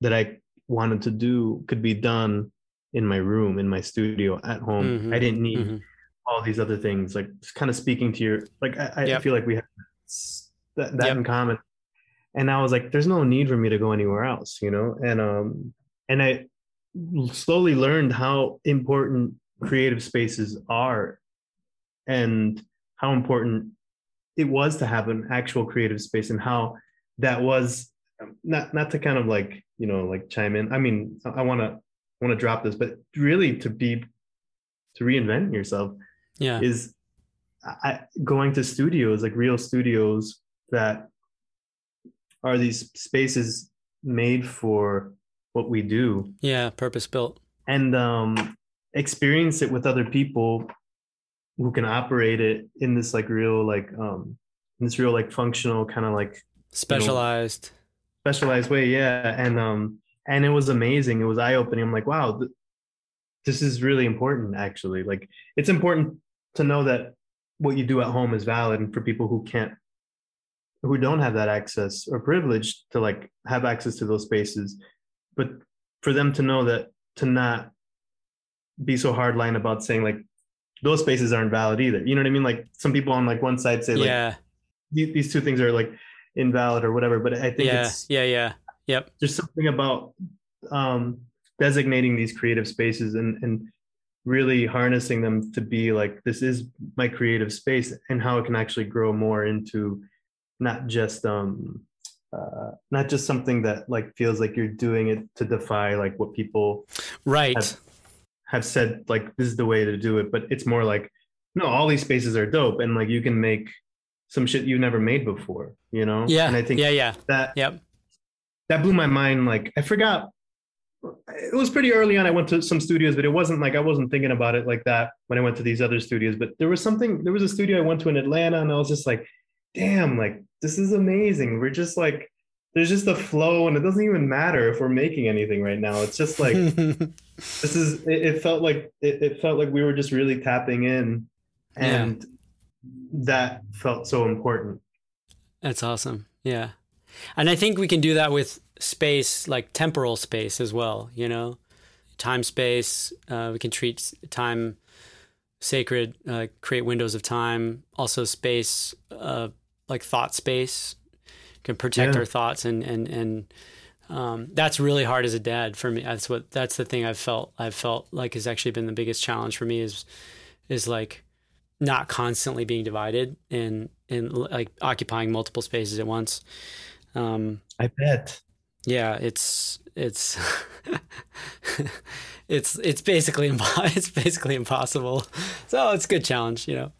that I wanted to do could be done in my room in my studio at home mm-hmm. I didn't need mm-hmm. all these other things like just kind of speaking to your like I, yep. Feel like we have that, that yep. in common and I was like there's no need for me to go anywhere else you know? And um and I slowly learned how important creative spaces are and how important it was to have an actual creative space and how that was not not to kind of like you know like chime in. I mean i want to want to drop this but really to be to reinvent yourself yeah. is I, going to studios like real studios that are these spaces made for what we do. Yeah purpose built and um experience it with other people who can operate it in this like real like um in this real like functional kind of like specialized. You know, specialized way yeah. And um and it was amazing. It was eye-opening. I'm like wow th- this is really important actually. Like it's important to know that what you do at home is valid and for people who can't who don't have that access or privilege to like have access to those spaces but for them to know that to not be so hardline about saying like those spaces aren't valid either. You know what I mean? Like some people on like one side say like yeah. these two things are like invalid or whatever. But I think yeah, it's yeah, yeah, yep. There's something about um, designating these creative spaces and and really harnessing them to be like this is my creative space and how it can actually grow more into not just um uh, not just something that like feels like you're doing it to defy like what people right have, have said like this is the way to do it, but it's more like no, all these spaces are dope, and like you can make some shit you've never made before, you know? Yeah. And I think yeah, yeah, that yep. that blew my mind. Like I forgot. It was pretty early on. I went to some studios, but it wasn't like I wasn't thinking about it like that when I went to these other studios. But there was something. There was a studio I went to in Atlanta, and I was just like, "Damn! Like this is amazing." We're just like, there's just a flow, and it doesn't even matter if we're making anything right now. It's just like [laughs] this is it, it felt like it, it, felt like we were just really tapping in and yeah. that felt so important that's awesome Yeah. And I think we can do that with space, like temporal space as well, you know? Time space, uh, we can treat time sacred, uh, create windows of time. Also, space, uh, like thought space, can protect Yeah. our thoughts, and and and um, that's really hard as a dad for me. That's what that's the thing I've felt. I've felt like has actually been the biggest challenge for me is is like not constantly being divided and and like occupying multiple spaces at once. Um, I bet. yeah, it's it's [laughs] it's it's basically impo- [laughs] it's basically impossible. So it's a good challenge, you know.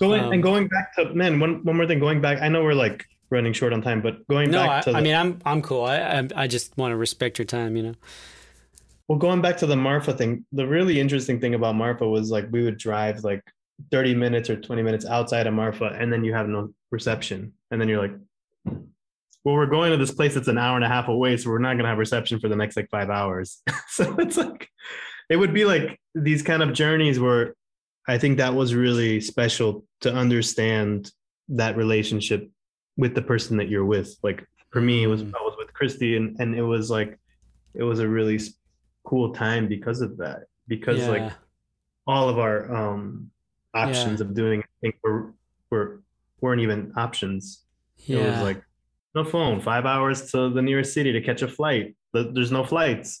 Going Um, and going back to man, one one more thing. Going back, I know we're like running short on time, but going No, I, back to the, I mean I'm I'm cool. I I, I just want to respect your time, you know. well, going back to the Marfa thing. The really interesting thing about Marfa was like we would drive like thirty minutes or twenty minutes outside of Marfa, and then you have no reception, and then you're like, well, we're going to this place that's an hour and a half away, so we're not gonna have reception for the next like five hours. [laughs] so it's like it would be like these kind of journeys where I think that was really special to understand that relationship with the person that you're with. Like for me, it was Mm. I was with Christy, and and it was like it was a really cool time because of that. Because yeah. like all of our um options of doing things were were weren't even options. yeah. It was like no phone, five hours to the nearest city to catch a flight. There's no flights.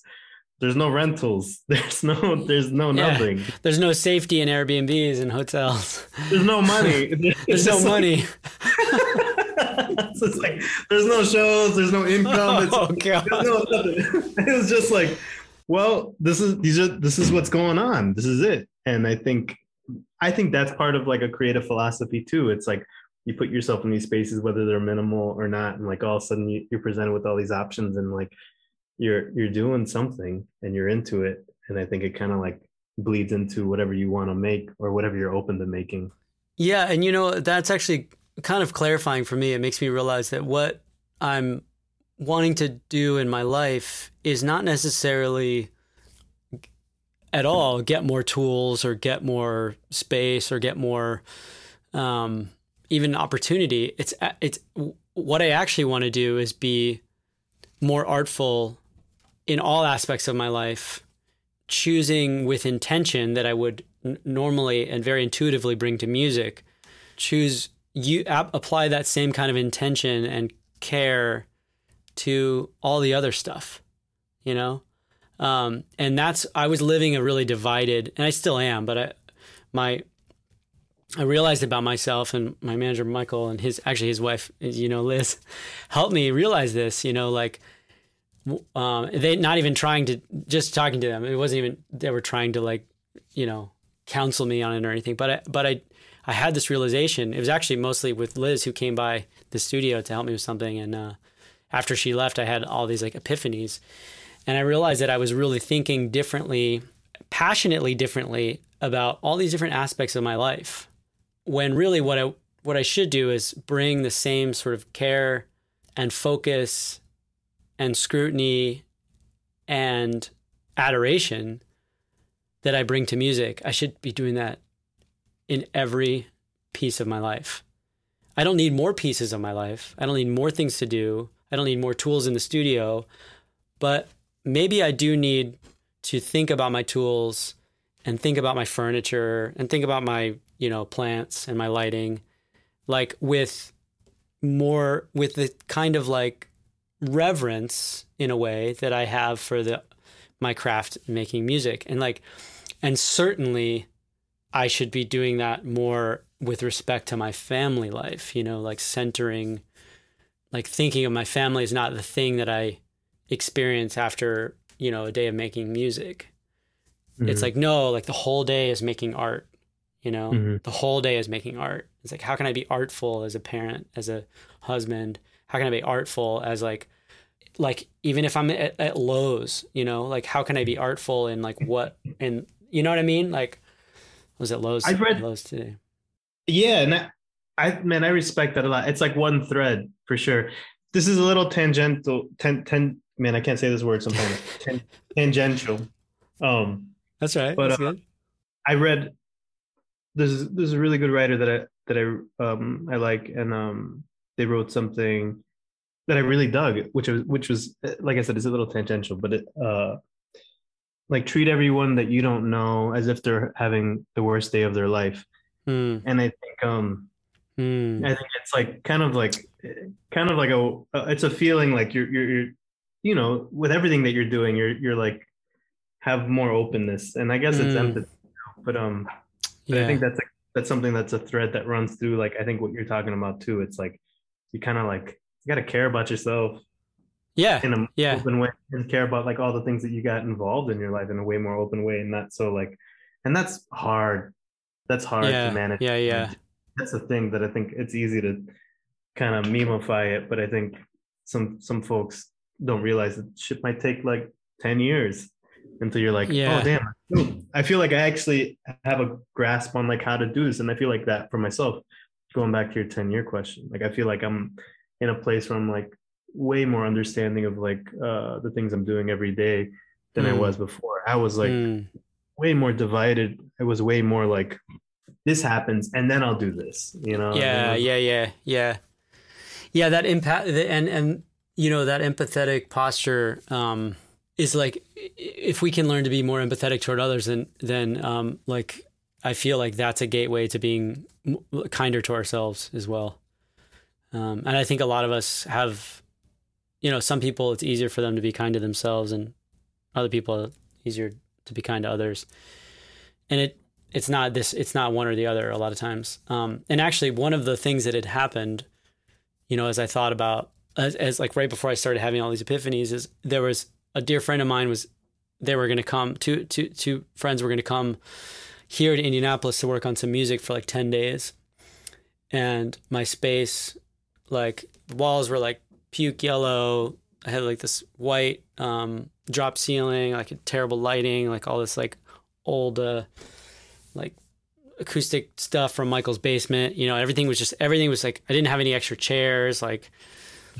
There's no rentals. [laughs] There's no. There's no Yeah. nothing. There's no safety in Airbnbs and hotels. [laughs] There's no money. [laughs] There's no money. it's like there's no shows. There's no income. It's, oh god. there's no nothing. It was just like, well, this is these are this is what's going on. This is it. And I think I think that's part of like a creative philosophy too. It's like you put yourself in these spaces, whether they're minimal or not, and like all of a sudden you, you're presented with all these options, and like you're you're doing something and you're into it. And I think it kind of like bleeds into whatever you want to make or whatever you're open to making. Yeah, and you know that's actually kind of clarifying for me. It makes me realize that what I'm wanting to do in my life is not necessarily at all get more tools or get more space or get more um, even opportunity. It's it's what I actually want to do is be more artful in all aspects of my life, choosing with intention that I would n- normally and very intuitively bring to music. Choose you ap- apply that same kind of intention and care to all the other stuff, you know. Um, and that's I was living a really divided, and I still am, but I my I realized about myself and my manager Michael and his actually his wife, you know, Liz, [laughs] helped me realize this. You know, like um, they not even trying to just talking to them. It wasn't even they were trying to like you know counsel me on it or anything. But I but I I had this realization. It was actually mostly with Liz who came by the studio to help me with something. And uh, after she left, I had all these like epiphanies, and I realized that I was really thinking differently, passionately differently about all these different aspects of my life. When really what I what I should do is bring the same sort of care and focus and scrutiny and adoration that I bring to music. I should be doing that in every piece of my life. I don't need more pieces of my life. I don't need more things to do. I don't need more tools in the studio. But maybe I do need to think about my tools and think about my furniture and think about my, you know, plants and my lighting like with more with the kind of like reverence in a way that I have for the my craft making music and like and certainly I should be doing that more with respect to my family life, you know, like centering like thinking of my family is not the thing that I experience after, you know, a day of making music. It's Mhm. like no, like the whole day is making art, you know. Mhm. The whole day is making art. It's like how can I be artful as a parent, as a husband? How can I be artful as like like even if I'm at, at Lowe's, you know, like how can I be artful in like what and you know what I mean? Like was it Lowe's? I've read- Lowe's today. Yeah, and I, I man, I respect that a lot. It's like one thread for sure. This is a little tangential. Ten, ten. Man, I can't say this word sometimes. [laughs] Tan, tangential. Um, That's right. But, That's uh, good. I read. There's there's a really good writer that I that I um I like, and um they wrote something. that I really dug, which was which was like I said, it's a little tangential, but it uh like treat everyone that you don't know as if they're having the worst day of their life. Mm. And I think um Mm. I think it's like kind of like kind of like a uh, it's a feeling like you're you're, you're you know with everything that you're doing you're you're like have more openness and I guess it's Mm. empathy but um but Yeah. I think that's a, that's something that's a thread that runs through like I think what you're talking about too it's like you kind of like you got to care about yourself yeah. in a Yeah. open way and care about like all the things that you got involved in your life in a way more open way and not so like and that's hard that's hard Yeah. to manage Yeah. Yeah. that's the thing that I think it's easy to kind of memify it, but I think some some folks don't realize that shit might take like 10 years until you're like, oh, Yeah. oh damn. I feel like I actually have a grasp on like how to do this. And I feel like that for myself, going back to your 10 year question. Like I feel like I'm in a place where I'm like way more understanding of like uh the things I'm doing every day than I Mm. was before. I was like Mm. way more divided. I was way more like this happens and then I'll do this, you know? yeah yeah yeah yeah yeah that impact and and you know that empathetic posture um is like if we can learn to be more empathetic toward others then then um like i feel like that's a gateway to being kinder to ourselves as well. Um and i think a lot of us have you know some people it's easier for them to be kind to themselves and other people easier to be kind to others. And it it's not this it's not one or the other a lot of times. Um, and actually one of the things that had happened you know as i thought about as, as like right before i started having all these epiphanies is there was a dear friend of mine was they were going to come two two two friends were going to come here to indianapolis to work on some music for like 10 days and my space like the walls were like puke yellow i had like this white um drop ceiling like terrible lighting like all this like old uh like acoustic stuff from Michael's basement. You know, everything was just everything was like I didn't have any extra chairs. Like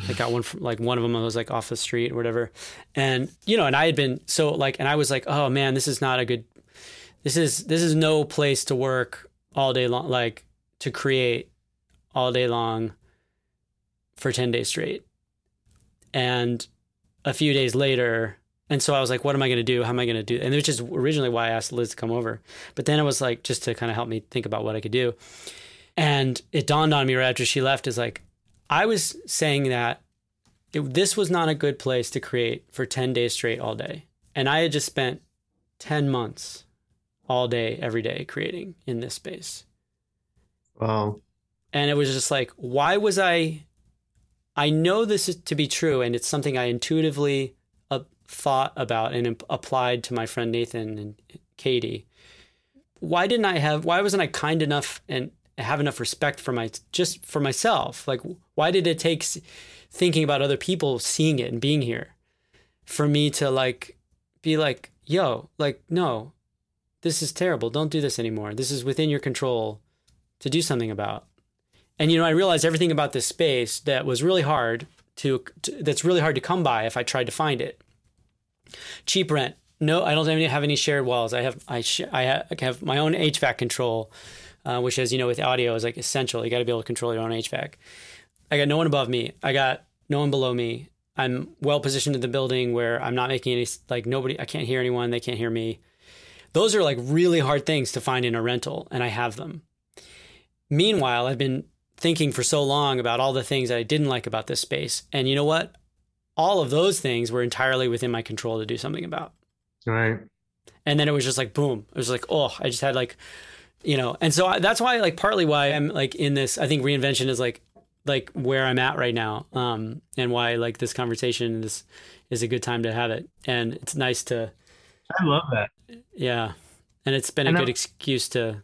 I got one from like one of them I was like off the street or whatever, and you know, and I had been so like, and I was like, oh man, this is not a good. This is this is no place to work all day long, like to create all day long for ten days straight, and a few days later. And so I was like, what am I going to do? How am I going to do? And it is originally why I asked Liz to come over. But then it was like, just to kind of help me think about what I could do. And it dawned on me right after she left is like, I was saying that it, this was not a good place to create for 10 days straight all day. And I had just spent 10 months all day, every day creating in this space. Wow. And it was just like, why was I? I know this is to be true, and it's something I intuitively uh, thought about and imp- applied to my friend Nathan and Katie. Why didn't I have? Why wasn't I kind enough and have enough respect for my just for myself? Like, why did it take thinking about other people seeing it and being here for me to like be like, yo, like, no, this is terrible. Don't do this anymore. This is within your control to do something about. And you know, I realized everything about this space that was really hard to, to that's really hard to come by if I tried to find it. Cheap rent. No, I don't have any, shared walls. I have I sh- I have my own HVAC control, uh, which as you know with audio is like essential. You got to be able to control your own HVAC. I got no one above me. I got no one below me. I'm well positioned in the building where I'm not making any like nobody. I can't hear anyone. They can't hear me. Those are like really hard things to find in a rental, and I have them. Meanwhile, I've been thinking for so long about all the things that I didn't like about this space. And you know what? All of those things were entirely within my control to do something about. Right. And then it was just like, boom. It was like, oh, I just had like, you know, and so I, that's why, like, partly why I'm like in this, I think reinvention is like, like where I'm at right now. Um, and why like this conversation is, is a good time to have it. And it's nice to, I love that. yeah. And it's been And a I'm- good excuse to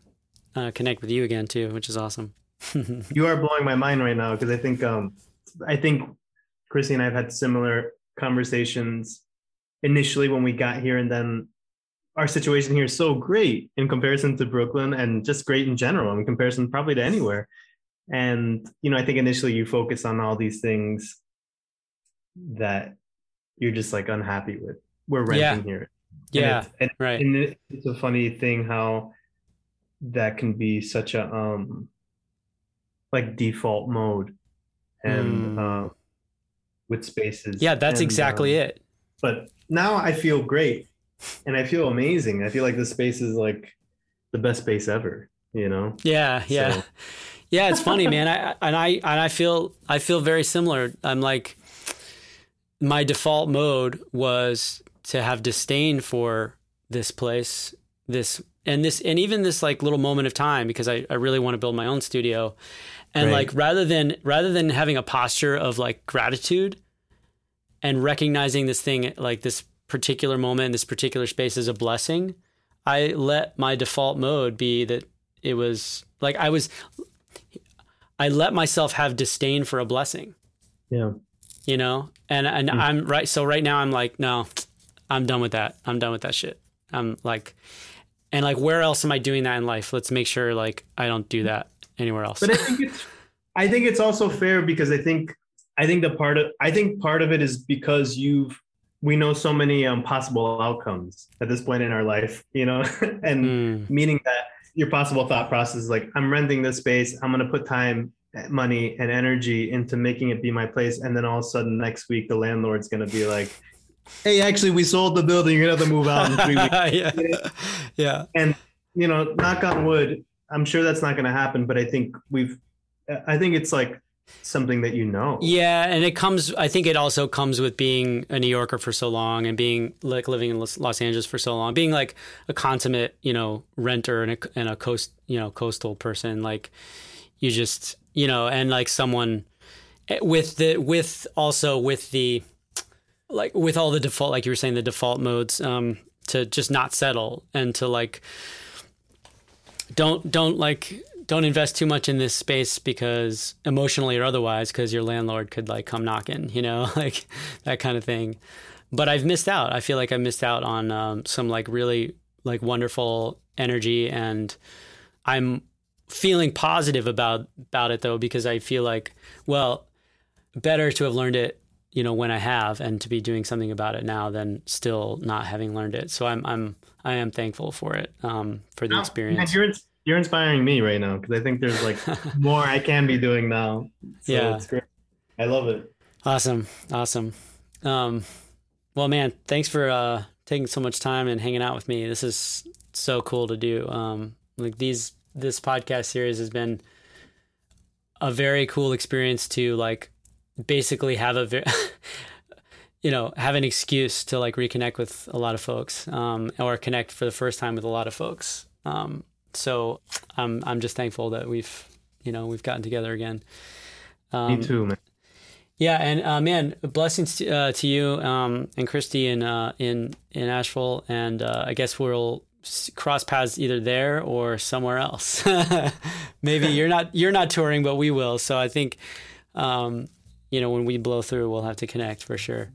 uh, connect with you again too, which is awesome. [laughs] You are blowing my mind right now because I think um I think Chrissy and I have had similar conversations initially when we got here and then our situation here is so great in comparison to Brooklyn and just great in general in comparison probably to anywhere. And you know, I think initially you focus on all these things that you're just like unhappy with. We're renting Yeah. here. And yeah. it's- and Right. and it's a funny thing how that can be such a um like default mode and Mm. uh, with spaces. Yeah, that's And, exactly um, it. But now I feel great and I feel amazing. I feel like this space is like the best space ever, you know? Yeah, yeah. So- Yeah, it's funny, man. I and I and I feel I feel very similar. I'm like my default mode was to have disdain for this place, this and this and even this like little moment of time because I, I really want to build my own studio. And Right. like rather than rather than having a posture of like gratitude and recognizing this thing like this particular moment, this particular space is a blessing, I let my default mode be that it was like I was I let myself have disdain for a blessing, Yeah. you know? And and Mm. I'm right so right now I'm like, no, I'm done with that. I'm done with that shit. I'm like and like where else am I doing that in life? Let's make sure like I don't do that anywhere else. But I think it's I think it's also fair because I think I think the part of I think part of it is because you've we know so many um, possible outcomes at this point in our life, you know, [laughs] and Mm, meaning that your possible thought process is like I'm renting this space, I'm going to put time, money, and energy into making it be my place, and then all of a sudden next week the landlord's going to be like, "Hey, actually, we sold the building. You're going to have to move out in three [laughs] weeks." yeah. Yeah. And, you know, knock on wood, I'm sure that's not going to happen, but I think we've, I think it's like something that you know. Yeah, and it comes. I think it also comes with being a New Yorker for so long and being like living in Los Angeles for so long, being like a consummate, you know, renter and a and a coast, you know, coastal person. Like you just, you know, and like someone eh, with the with also with the like with all the default, like you were saying, the default modes, um, to just not settle and to like don't don't like don't invest too much in this space because emotionally or otherwise because your landlord could like come knocking you know [laughs] like that kind of thing. But i've missed out. I feel like i missed out on um, some like really like wonderful energy and i'm feeling positive about about it though because i feel like well better to have learned it you know when i have and to be doing something about it now than still not having learned it. So i'm i'm i am thankful for it um for the experience you're, inspiring me right now because I think there's like [laughs] more I can be doing now. So Yeah. it's great. I love it. Awesome. Awesome. Um, well, man, thanks for uh, taking so much time and hanging out with me. This is so cool to do. Um, like these, this podcast series has been a very cool experience to like basically have a very, [laughs] you know, have an excuse to like reconnect with a lot of folks, um, or connect for the first time with a lot of folks. Um, so I'm, I'm just thankful that we've, you know, we've gotten together again. Um, me too, man. yeah, and uh, man, blessings to, uh, to you um, and Christy in uh, in in Asheville, and uh, I guess we'll cross paths either there or somewhere else. [laughs] Maybe [laughs] you're not you're not touring, but we will. So I think, um, you know, when we blow through, we'll have to connect for sure.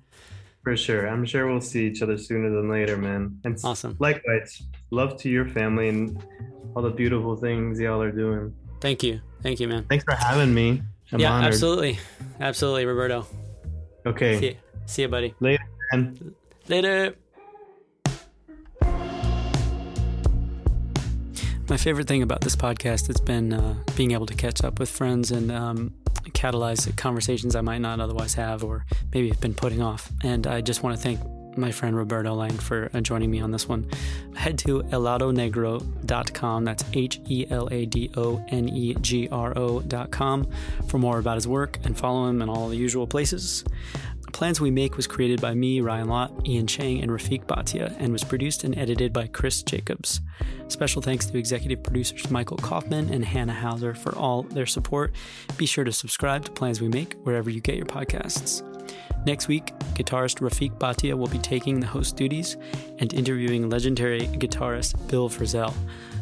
For sure. I'm sure we'll see each other sooner than later, man. And Awesome. likewise, love to your family and all the beautiful things y'all are doing. Thank you, thank you, man. Thanks for having me. I'm yeah, honored. absolutely, absolutely, Roberto. Okay. See you, see you, buddy. Later, man. Later. My favorite thing about this podcast has been uh, being able to catch up with friends and um, catalyze conversations I might not otherwise have or maybe have been putting off. And I just want to thank my friend Roberto Lange for uh, joining me on this one. Head to heladonegro.com. That's H E L A D O N E G R O.com for more about his work and follow him in all the usual places. Plans We Make was created by me, Ryan Lott, Ian Chang, and Rafiq Bhatia, and was produced and edited by Chris Jacobs. Special thanks to executive producers Michael Kaufman and Hannah Hauser for all their support. Be sure to subscribe to Plans We Make wherever you get your podcasts. Next week, guitarist Rafiq Bhatia will be taking the host duties and interviewing legendary guitarist Bill Frisell,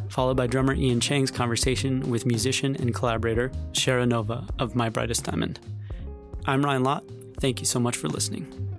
followed by drummer Ian Chang's conversation with musician and collaborator Shara Nova of My Brightest Diamond. I'm Ryan Lott. Thank you so much for listening.